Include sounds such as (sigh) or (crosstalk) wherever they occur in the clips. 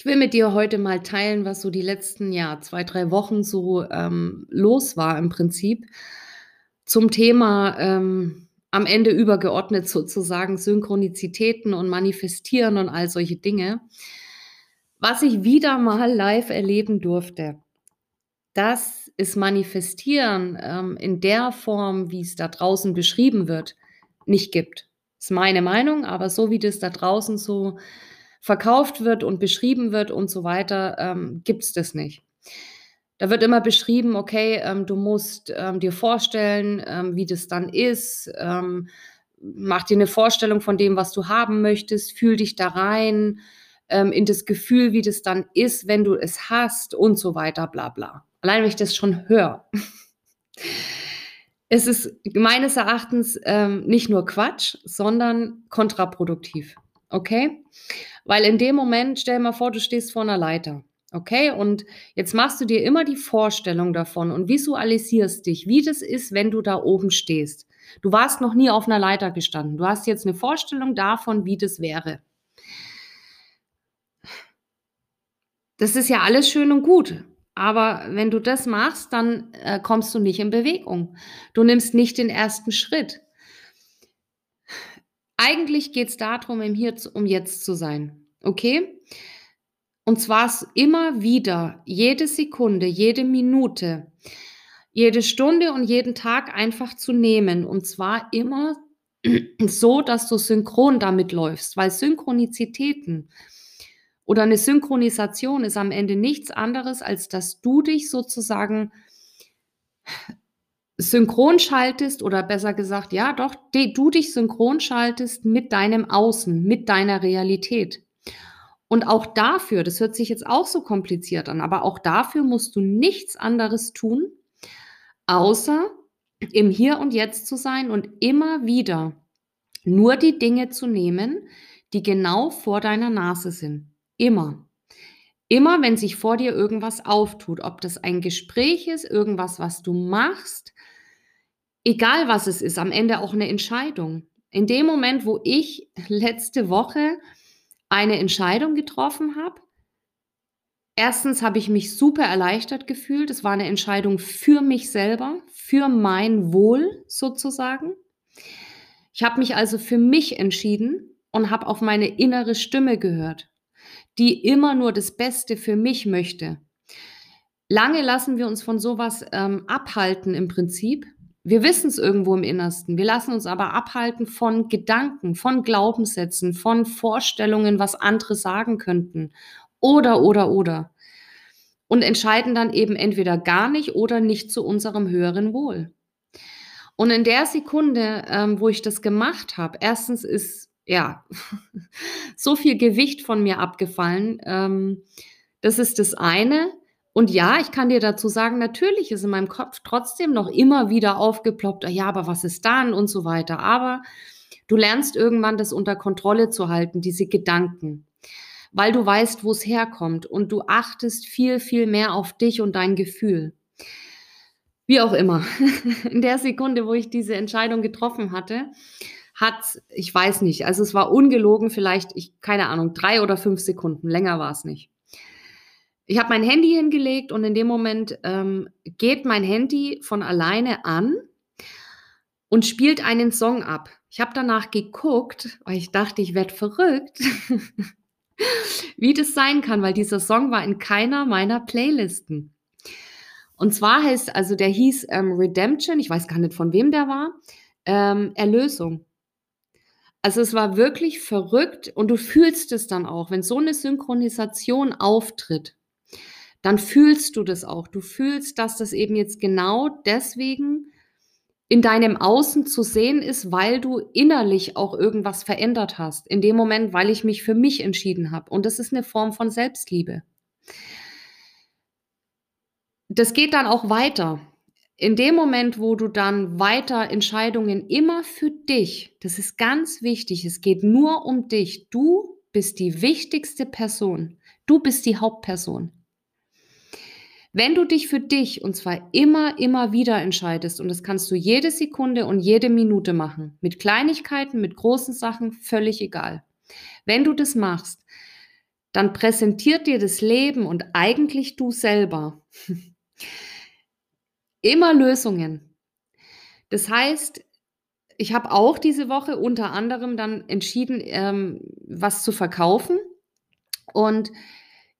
Ich will mit dir heute mal teilen, was so die letzten, ja, 2, 3 Wochen so, ähm, los war im Prinzip zum Thema, ähm, am Ende übergeordnet sozusagen Synchronizitäten und Manifestieren und all solche Dinge. Was ich wieder mal live erleben durfte, das ist Manifestieren, ähm, in der Form, wie es da draußen beschrieben wird, nicht gibt. Ist meine Meinung, aber so wie das da draußen so verkauft wird und beschrieben wird und so weiter, ähm, gibt es das nicht. Da wird immer beschrieben, okay, ähm, du musst ähm, dir vorstellen, ähm, wie das dann ist. Ähm, mach dir eine Vorstellung von dem, was du haben möchtest. Fühl dich da rein ähm, in das Gefühl, wie das dann ist, wenn du es hast und so weiter, bla bla. Allein, wenn ich das schon höre. (laughs) es ist meines Erachtens ähm, nicht nur Quatsch, sondern kontraproduktiv. Okay? Weil in dem Moment, stell dir mal vor, du stehst vor einer Leiter. Okay, und jetzt machst du dir immer die Vorstellung davon und visualisierst dich, wie das ist, wenn du da oben stehst. Du warst noch nie auf einer Leiter gestanden. Du hast jetzt eine Vorstellung davon, wie das wäre. Das ist ja alles schön und gut. Aber wenn du das machst, dann äh, kommst du nicht in Bewegung. Du nimmst nicht den ersten Schritt. Eigentlich geht es darum, im Hier um jetzt zu sein. Okay? Und zwar immer wieder, jede Sekunde, jede Minute, jede Stunde und jeden Tag einfach zu nehmen. Und zwar immer (clears throat) so, dass du synchron damit läufst, weil Synchronizitäten oder eine Synchronisation ist am Ende nichts anderes, als dass du dich sozusagen synchron schaltest oder besser gesagt, ja, doch, du dich synchron schaltest mit deinem Außen, mit deiner Realität. Und auch dafür, das hört sich jetzt auch so kompliziert an, aber auch dafür musst du nichts anderes tun, außer im Hier und Jetzt zu sein und immer wieder nur die Dinge zu nehmen, die genau vor deiner Nase sind. Immer. Immer, wenn sich vor dir irgendwas auftut, ob das ein Gespräch ist, irgendwas, was du machst, egal was es ist, am Ende auch eine Entscheidung. In dem Moment, wo ich letzte Woche eine Entscheidung getroffen habe, erstens habe ich mich super erleichtert gefühlt. Es war eine Entscheidung für mich selber, für mein Wohl sozusagen. Ich habe mich also für mich entschieden und habe auf meine innere Stimme gehört, die immer nur das Beste für mich möchte. Lange lassen wir uns von sowas ähm, abhalten im Prinzip, wir wissen es irgendwo im Innersten. Wir lassen uns aber abhalten von Gedanken, von Glaubenssätzen, von Vorstellungen, was andere sagen könnten. Oder, oder, oder. Und entscheiden dann eben entweder gar nicht oder nicht zu unserem höheren Wohl. Und in der Sekunde, ähm, wo ich das gemacht habe, erstens ist ja (laughs) so viel Gewicht von mir abgefallen. Ähm, das ist das eine. Und ja, ich kann dir dazu sagen, natürlich ist in meinem Kopf trotzdem noch immer wieder aufgeploppt, ah ja, aber was ist dann und so weiter. Aber du lernst irgendwann das unter Kontrolle zu halten, diese Gedanken, weil du weißt, wo es herkommt und du achtest viel, viel mehr auf dich und dein Gefühl. Wie auch immer. (laughs) In der Sekunde, wo ich diese Entscheidung getroffen hatte, hat, ich weiß nicht, also es war ungelogen, vielleicht, ich, keine Ahnung, drei oder fünf Sekunden, länger war es nicht. Ich habe mein Handy hingelegt und in dem Moment ähm, geht mein Handy von alleine an und spielt einen Song ab. Ich habe danach geguckt, weil ich dachte, ich werde verrückt, (laughs) wie das sein kann, weil dieser Song war in keiner meiner Playlisten. Und zwar heißt, also der hieß ähm, Redemption, ich weiß gar nicht von wem der war, ähm, Erlösung. Also es war wirklich verrückt und du fühlst es dann auch, wenn so eine Synchronisation auftritt dann fühlst du das auch. Du fühlst, dass das eben jetzt genau deswegen in deinem Außen zu sehen ist, weil du innerlich auch irgendwas verändert hast. In dem Moment, weil ich mich für mich entschieden habe. Und das ist eine Form von Selbstliebe. Das geht dann auch weiter. In dem Moment, wo du dann weiter Entscheidungen immer für dich, das ist ganz wichtig, es geht nur um dich. Du bist die wichtigste Person. Du bist die Hauptperson. Wenn du dich für dich und zwar immer, immer wieder entscheidest, und das kannst du jede Sekunde und jede Minute machen, mit Kleinigkeiten, mit großen Sachen, völlig egal. Wenn du das machst, dann präsentiert dir das Leben und eigentlich du selber (laughs) immer Lösungen. Das heißt, ich habe auch diese Woche unter anderem dann entschieden, ähm, was zu verkaufen. Und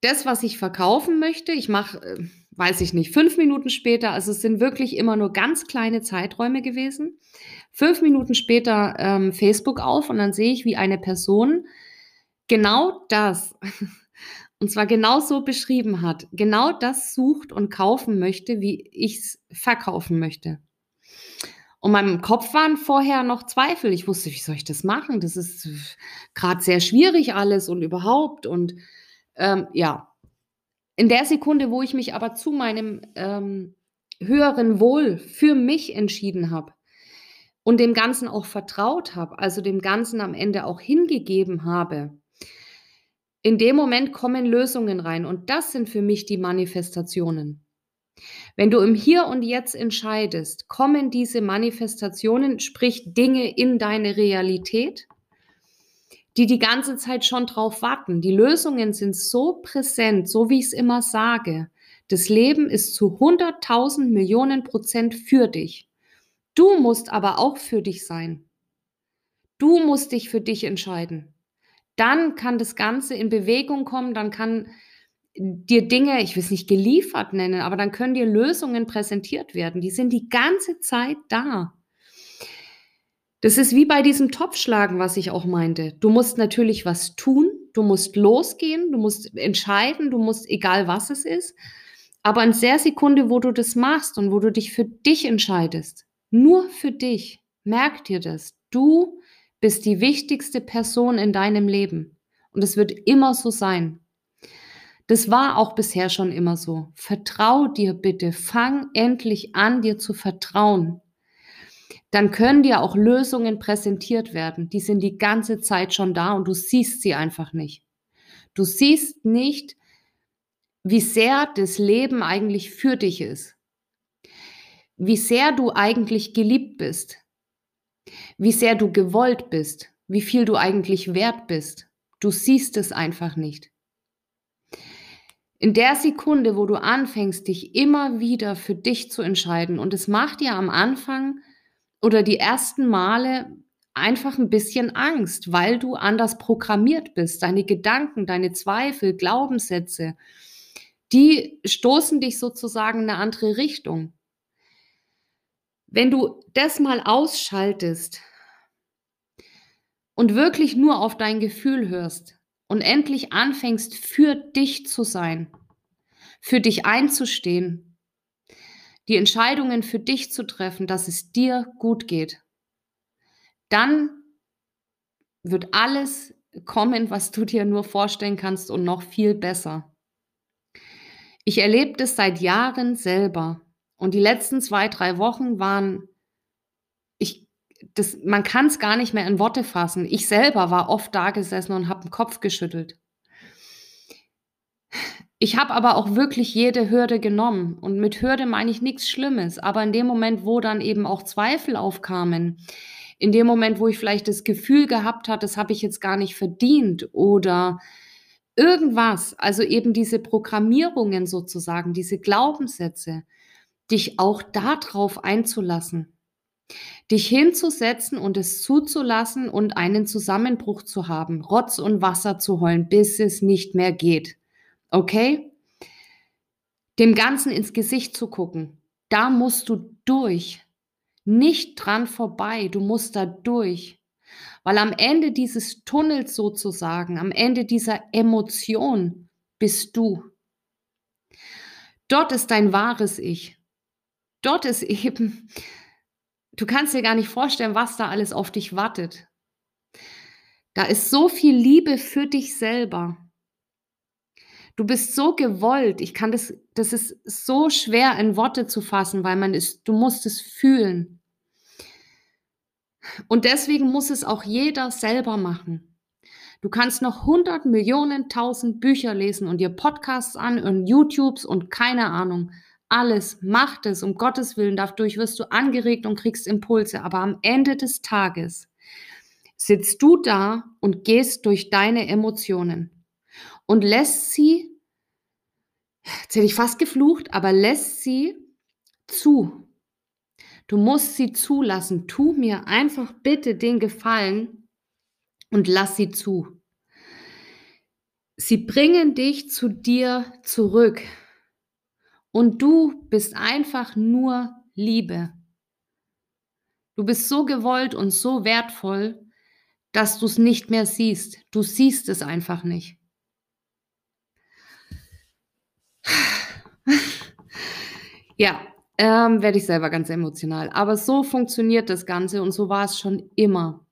das, was ich verkaufen möchte, ich mache, äh, weiß ich nicht, fünf Minuten später, also es sind wirklich immer nur ganz kleine Zeiträume gewesen. Fünf Minuten später ähm, Facebook auf und dann sehe ich, wie eine Person genau das, (laughs) und zwar genau so beschrieben hat, genau das sucht und kaufen möchte, wie ich es verkaufen möchte. Und meinem Kopf waren vorher noch Zweifel. Ich wusste, wie soll ich das machen? Das ist gerade sehr schwierig alles und überhaupt. Und ähm, ja, in der Sekunde, wo ich mich aber zu meinem ähm, höheren Wohl für mich entschieden habe und dem Ganzen auch vertraut habe, also dem Ganzen am Ende auch hingegeben habe, in dem Moment kommen Lösungen rein und das sind für mich die Manifestationen. Wenn du im Hier und Jetzt entscheidest, kommen diese Manifestationen, sprich Dinge in deine Realität die die ganze Zeit schon drauf warten. Die Lösungen sind so präsent, so wie ich es immer sage. Das Leben ist zu 100.000 Millionen Prozent für dich. Du musst aber auch für dich sein. Du musst dich für dich entscheiden. Dann kann das Ganze in Bewegung kommen, dann kann dir Dinge, ich will es nicht geliefert nennen, aber dann können dir Lösungen präsentiert werden. Die sind die ganze Zeit da. Das ist wie bei diesem Topfschlagen, was ich auch meinte. Du musst natürlich was tun, du musst losgehen, du musst entscheiden, du musst, egal was es ist. Aber in der Sekunde, wo du das machst und wo du dich für dich entscheidest, nur für dich, merk dir das. Du bist die wichtigste Person in deinem Leben. Und es wird immer so sein. Das war auch bisher schon immer so. Vertrau dir bitte. Fang endlich an, dir zu vertrauen dann können dir auch Lösungen präsentiert werden. Die sind die ganze Zeit schon da und du siehst sie einfach nicht. Du siehst nicht, wie sehr das Leben eigentlich für dich ist. Wie sehr du eigentlich geliebt bist. Wie sehr du gewollt bist. Wie viel du eigentlich wert bist. Du siehst es einfach nicht. In der Sekunde, wo du anfängst, dich immer wieder für dich zu entscheiden, und es macht dir am Anfang oder die ersten Male einfach ein bisschen Angst, weil du anders programmiert bist. Deine Gedanken, deine Zweifel, Glaubenssätze, die stoßen dich sozusagen in eine andere Richtung. Wenn du das mal ausschaltest und wirklich nur auf dein Gefühl hörst und endlich anfängst, für dich zu sein, für dich einzustehen, die Entscheidungen für dich zu treffen, dass es dir gut geht, dann wird alles kommen, was du dir nur vorstellen kannst und noch viel besser. Ich erlebe das seit Jahren selber und die letzten zwei, drei Wochen waren, ich, das, man kann es gar nicht mehr in Worte fassen. Ich selber war oft da gesessen und habe den Kopf geschüttelt. Ich habe aber auch wirklich jede Hürde genommen und mit Hürde meine ich nichts Schlimmes, aber in dem Moment, wo dann eben auch Zweifel aufkamen, in dem Moment, wo ich vielleicht das Gefühl gehabt hatte, das habe ich jetzt gar nicht verdient oder irgendwas, also eben diese Programmierungen sozusagen, diese Glaubenssätze, dich auch darauf einzulassen, dich hinzusetzen und es zuzulassen und einen Zusammenbruch zu haben, Rotz und Wasser zu heulen, bis es nicht mehr geht. Okay? Dem Ganzen ins Gesicht zu gucken, da musst du durch. Nicht dran vorbei, du musst da durch. Weil am Ende dieses Tunnels sozusagen, am Ende dieser Emotion bist du. Dort ist dein wahres Ich. Dort ist eben, du kannst dir gar nicht vorstellen, was da alles auf dich wartet. Da ist so viel Liebe für dich selber. Du bist so gewollt. Ich kann das, das ist so schwer in Worte zu fassen, weil man ist, du musst es fühlen. Und deswegen muss es auch jeder selber machen. Du kannst noch 100 Millionen, tausend Bücher lesen und dir Podcasts an und YouTubes und keine Ahnung. Alles, macht es, um Gottes Willen. Dadurch wirst du angeregt und kriegst Impulse. Aber am Ende des Tages sitzt du da und gehst durch deine Emotionen. Und lässt sie, jetzt hätte ich fast geflucht, aber lässt sie zu. Du musst sie zulassen. Tu mir einfach bitte den Gefallen und lass sie zu. Sie bringen dich zu dir zurück. Und du bist einfach nur Liebe. Du bist so gewollt und so wertvoll, dass du es nicht mehr siehst. Du siehst es einfach nicht. Ja, ähm, werde ich selber ganz emotional. Aber so funktioniert das Ganze und so war es schon immer.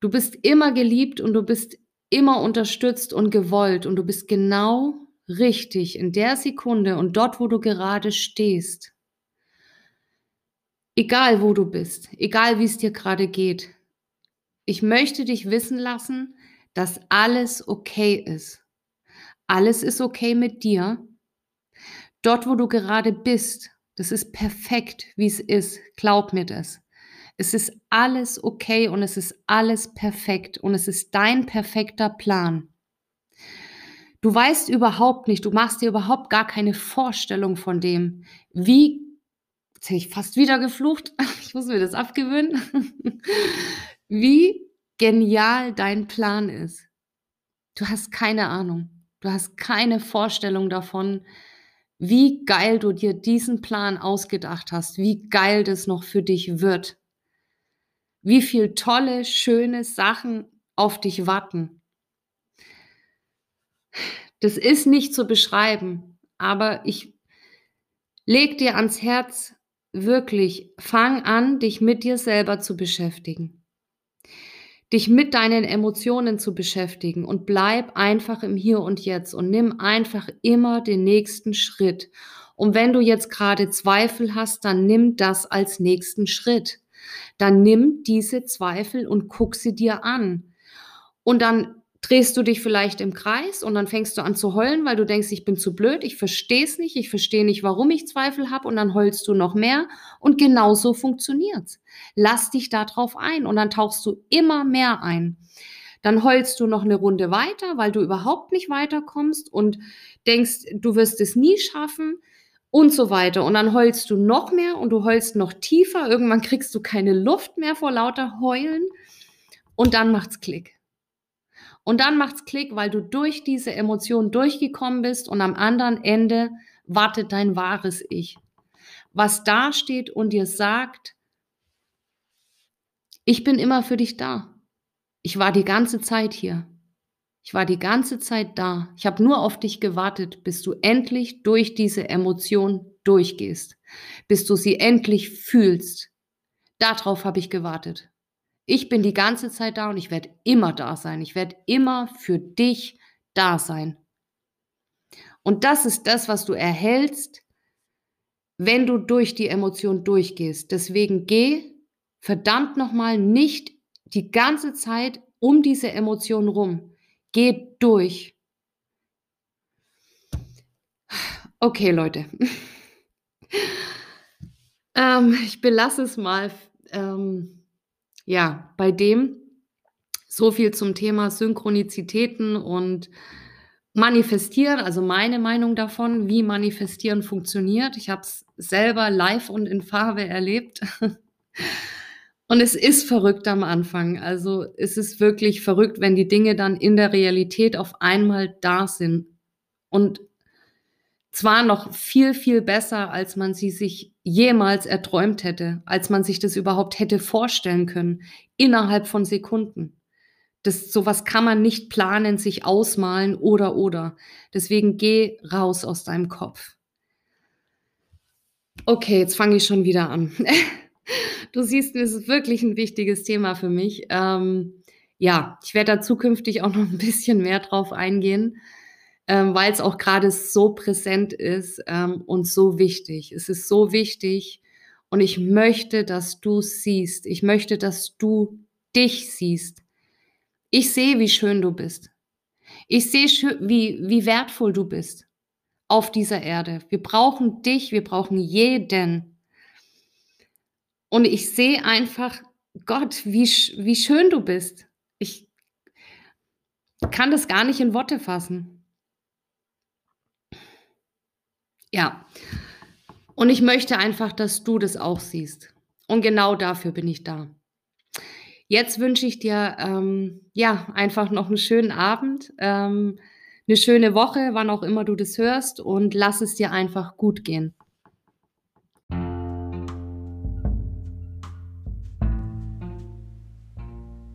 Du bist immer geliebt und du bist immer unterstützt und gewollt und du bist genau richtig in der Sekunde und dort, wo du gerade stehst. Egal, wo du bist, egal, wie es dir gerade geht. Ich möchte dich wissen lassen, dass alles okay ist. Alles ist okay mit dir. Dort, wo du gerade bist, das ist perfekt, wie es ist. Glaub mir das. Es ist alles okay und es ist alles perfekt und es ist dein perfekter Plan. Du weißt überhaupt nicht, du machst dir überhaupt gar keine Vorstellung von dem, wie, jetzt hätte ich fast wieder geflucht, (laughs) ich muss mir das abgewöhnen, (laughs) wie genial dein Plan ist. Du hast keine Ahnung, du hast keine Vorstellung davon, wie geil du dir diesen Plan ausgedacht hast, wie geil das noch für dich wird wie viel tolle, schöne Sachen auf dich warten. Das ist nicht zu beschreiben, aber ich leg dir ans Herz, wirklich, fang an, dich mit dir selber zu beschäftigen. Dich mit deinen Emotionen zu beschäftigen und bleib einfach im Hier und Jetzt und nimm einfach immer den nächsten Schritt. Und wenn du jetzt gerade Zweifel hast, dann nimm das als nächsten Schritt dann nimm diese Zweifel und guck sie dir an. Und dann drehst du dich vielleicht im Kreis und dann fängst du an zu heulen, weil du denkst, ich bin zu blöd, ich verstehe es nicht, ich verstehe nicht, warum ich Zweifel habe und dann heulst du noch mehr und genau so funktioniert's. Lass dich darauf ein und dann tauchst du immer mehr ein. Dann heulst du noch eine Runde weiter, weil du überhaupt nicht weiterkommst und denkst, du wirst es nie schaffen und so weiter. Und dann heulst du noch mehr und du heulst noch tiefer. Irgendwann kriegst du keine Luft mehr vor lauter Heulen und dann macht's Klick. Und dann macht's Klick, weil du durch diese Emotion durchgekommen bist und am anderen Ende wartet dein wahres Ich, was da steht und dir sagt, ich bin immer für dich da. Ich war die ganze Zeit hier. Ich war die ganze Zeit da. Ich habe nur auf dich gewartet, bis du endlich durch diese Emotion durchgehst, bis du sie endlich fühlst. Darauf habe ich gewartet. Ich bin die ganze Zeit da und ich werde immer da sein. Ich werde immer für dich da sein. Und das ist das, was du erhältst, wenn du durch die Emotion durchgehst. Deswegen geh verdammt nochmal nicht die ganze Zeit um diese Emotion rum. Geht durch. Okay, Leute. (laughs) ähm, ich belasse es mal ähm, ja, bei dem. So viel zum Thema Synchronizitäten und Manifestieren, also meine Meinung davon, wie Manifestieren funktioniert. Ich habe es selber live und in Farbe erlebt. (laughs) Und es ist verrückt am Anfang. Also es ist wirklich verrückt, wenn die Dinge dann in der Realität auf einmal da sind. Und zwar noch viel, viel besser, als man sie sich jemals erträumt hätte, als man sich das überhaupt hätte vorstellen können, innerhalb von Sekunden. Das, sowas kann man nicht planen, sich ausmalen oder oder. Deswegen geh raus aus deinem Kopf. Okay, jetzt fange ich schon wieder an. (laughs) Du siehst, es ist wirklich ein wichtiges Thema für mich. Ähm, ja, ich werde da zukünftig auch noch ein bisschen mehr drauf eingehen, ähm, weil es auch gerade so präsent ist ähm, und so wichtig. Es ist so wichtig und ich möchte, dass du siehst. Ich möchte, dass du dich siehst. Ich sehe, wie schön du bist. Ich sehe, wie, wie wertvoll du bist auf dieser Erde. Wir brauchen dich, wir brauchen jeden. Und ich sehe einfach, Gott, wie, wie schön du bist. Ich, kann das gar nicht in Worte fassen. Ja. Und ich möchte einfach, dass du das auch siehst. Und genau dafür bin ich da. Jetzt wünsche ich dir, ähm, ja, einfach noch einen schönen Abend, ähm, 'ne schöne Woche, wann auch immer du das hörst und lass es dir einfach gut gehen.